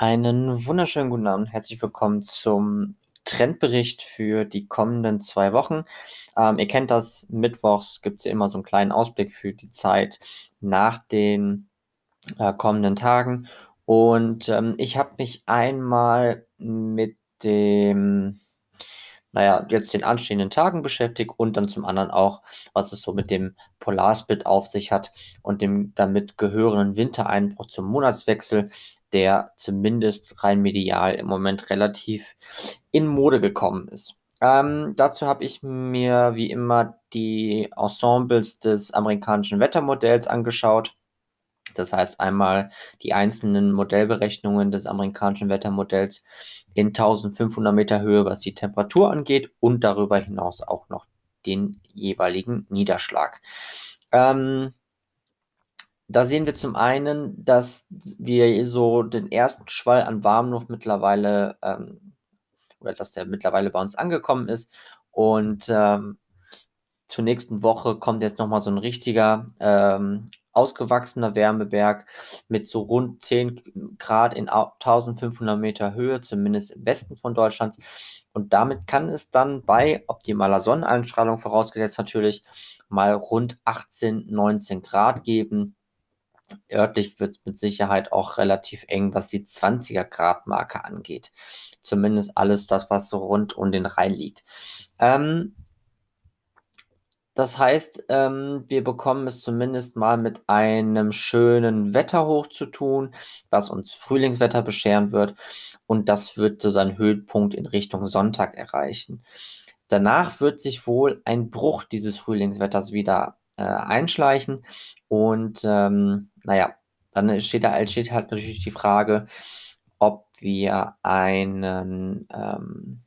Einen wunderschönen guten Abend. Herzlich willkommen zum Trendbericht für die kommenden zwei Wochen. Ähm, ihr kennt das, mittwochs gibt es ja immer so einen kleinen Ausblick für die Zeit nach den äh, kommenden Tagen. Und ähm, ich habe mich einmal mit dem naja, jetzt den anstehenden Tagen beschäftigt und dann zum anderen auch, was es so mit dem Polarsplit auf sich hat und dem damit gehörenden Wintereinbruch zum Monatswechsel, der zumindest rein medial im Moment relativ in Mode gekommen ist. Ähm, dazu habe ich mir wie immer die Ensembles des amerikanischen Wettermodells angeschaut. Das heißt einmal die einzelnen Modellberechnungen des amerikanischen Wettermodells in 1500 Meter Höhe, was die Temperatur angeht und darüber hinaus auch noch den jeweiligen Niederschlag. Ähm, da sehen wir zum einen, dass wir so den ersten Schwall an Warmluft mittlerweile ähm, oder dass der mittlerweile bei uns angekommen ist und ähm, zur nächsten Woche kommt jetzt nochmal so ein richtiger ähm, ausgewachsener Wärmeberg mit so rund 10 Grad in 1500 Meter Höhe, zumindest im Westen von Deutschland. Und damit kann es dann bei optimaler Sonneneinstrahlung vorausgesetzt natürlich mal rund 18, 19 Grad geben. Örtlich wird es mit Sicherheit auch relativ eng, was die 20er Grad Marke angeht. Zumindest alles das, was so rund um den Rhein liegt. Ähm, das heißt, ähm, wir bekommen es zumindest mal mit einem schönen Wetterhoch zu tun, was uns Frühlingswetter bescheren wird. Und das wird so seinen Höhepunkt in Richtung Sonntag erreichen. Danach wird sich wohl ein Bruch dieses Frühlingswetters wieder äh, einschleichen. Und ähm, naja, dann steht, da, steht halt natürlich die Frage, ob wir einen ähm,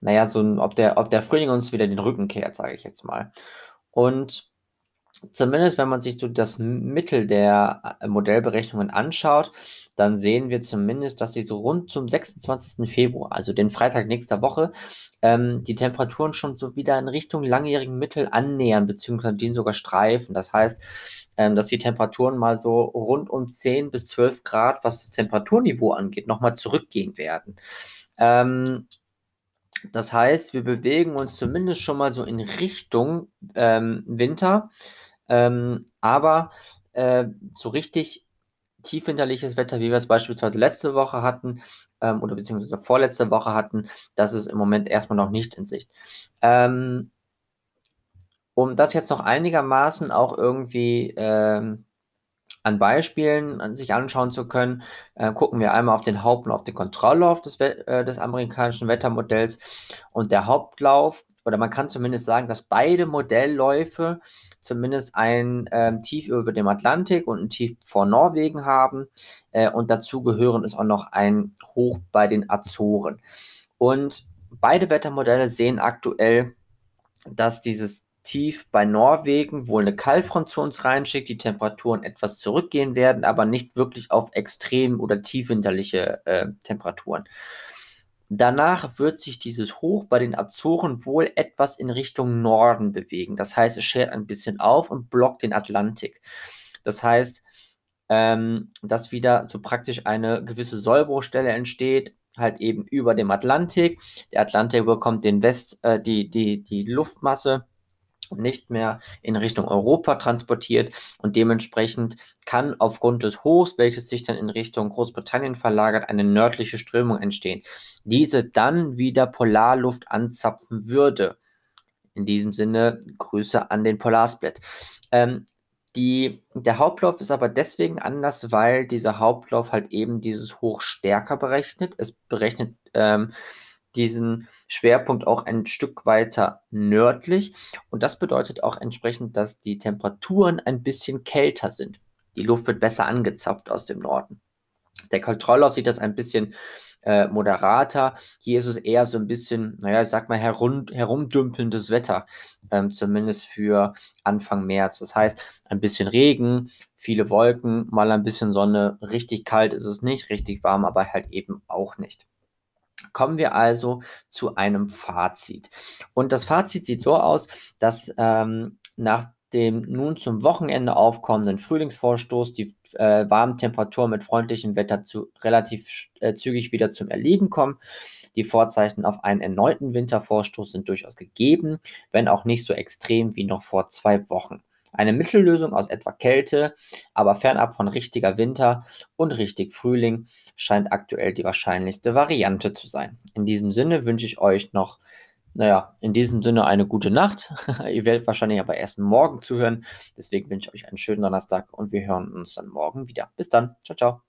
naja, so ein, ob der, ob der Frühling uns wieder den Rücken kehrt, sage ich jetzt mal. Und zumindest, wenn man sich so das Mittel der äh, Modellberechnungen anschaut, dann sehen wir zumindest, dass sich so rund zum 26. Februar, also den Freitag nächster Woche, ähm, die Temperaturen schon so wieder in Richtung langjährigen Mittel annähern, beziehungsweise den sogar streifen. Das heißt, ähm, dass die Temperaturen mal so rund um 10 bis 12 Grad, was das Temperaturniveau angeht, nochmal zurückgehen werden. Ähm, das heißt, wir bewegen uns zumindest schon mal so in Richtung ähm, Winter, ähm, aber äh, so richtig tiefwinterliches Wetter, wie wir es beispielsweise letzte Woche hatten ähm, oder beziehungsweise vorletzte Woche hatten, das ist im Moment erstmal noch nicht in Sicht. Ähm, um das jetzt noch einigermaßen auch irgendwie ähm, an Beispielen an sich anschauen zu können, äh, gucken wir einmal auf den Haupt- und auf den Kontrolllauf des, äh, des amerikanischen Wettermodells. Und der Hauptlauf, oder man kann zumindest sagen, dass beide Modellläufe zumindest ein äh, Tief über dem Atlantik und ein Tief vor Norwegen haben. Äh, und dazu gehören ist auch noch ein Hoch bei den Azoren. Und beide Wettermodelle sehen aktuell, dass dieses tief bei Norwegen wohl eine Kaltfront zu uns reinschickt, die Temperaturen etwas zurückgehen werden, aber nicht wirklich auf extrem oder tiefwinterliche äh, Temperaturen. Danach wird sich dieses Hoch bei den Azoren wohl etwas in Richtung Norden bewegen. Das heißt, es schert ein bisschen auf und blockt den Atlantik. Das heißt, ähm, dass wieder so praktisch eine gewisse Sollbruchstelle entsteht, halt eben über dem Atlantik. Der Atlantik bekommt den West, äh, die, die, die Luftmasse nicht mehr in Richtung Europa transportiert und dementsprechend kann aufgrund des Hochs, welches sich dann in Richtung Großbritannien verlagert, eine nördliche Strömung entstehen. Diese dann wieder Polarluft anzapfen würde. In diesem Sinne Grüße an den Polarsplit. Ähm, die, der Hauptlauf ist aber deswegen anders, weil dieser Hauptlauf halt eben dieses Hoch stärker berechnet. Es berechnet ähm, diesen Schwerpunkt auch ein Stück weiter nördlich. Und das bedeutet auch entsprechend, dass die Temperaturen ein bisschen kälter sind. Die Luft wird besser angezapft aus dem Norden. Der Kontrolllauf sieht das ein bisschen äh, moderater. Hier ist es eher so ein bisschen, naja, ich sag mal, herum, herumdümpelndes Wetter, ähm, zumindest für Anfang März. Das heißt, ein bisschen Regen, viele Wolken, mal ein bisschen Sonne. Richtig kalt ist es nicht, richtig warm, aber halt eben auch nicht. Kommen wir also zu einem Fazit. Und das Fazit sieht so aus, dass ähm, nach dem nun zum Wochenende aufkommenden Frühlingsvorstoß die äh, warmen Temperaturen mit freundlichem Wetter zu relativ äh, zügig wieder zum Erliegen kommen. Die Vorzeichen auf einen erneuten Wintervorstoß sind durchaus gegeben, wenn auch nicht so extrem wie noch vor zwei Wochen. Eine Mittellösung aus etwa Kälte, aber fernab von richtiger Winter und richtig Frühling scheint aktuell die wahrscheinlichste Variante zu sein. In diesem Sinne wünsche ich euch noch naja, in diesem Sinne eine gute Nacht. Ihr werdet wahrscheinlich aber erst morgen zuhören. Deswegen wünsche ich euch einen schönen Donnerstag und wir hören uns dann morgen wieder. Bis dann. Ciao, ciao.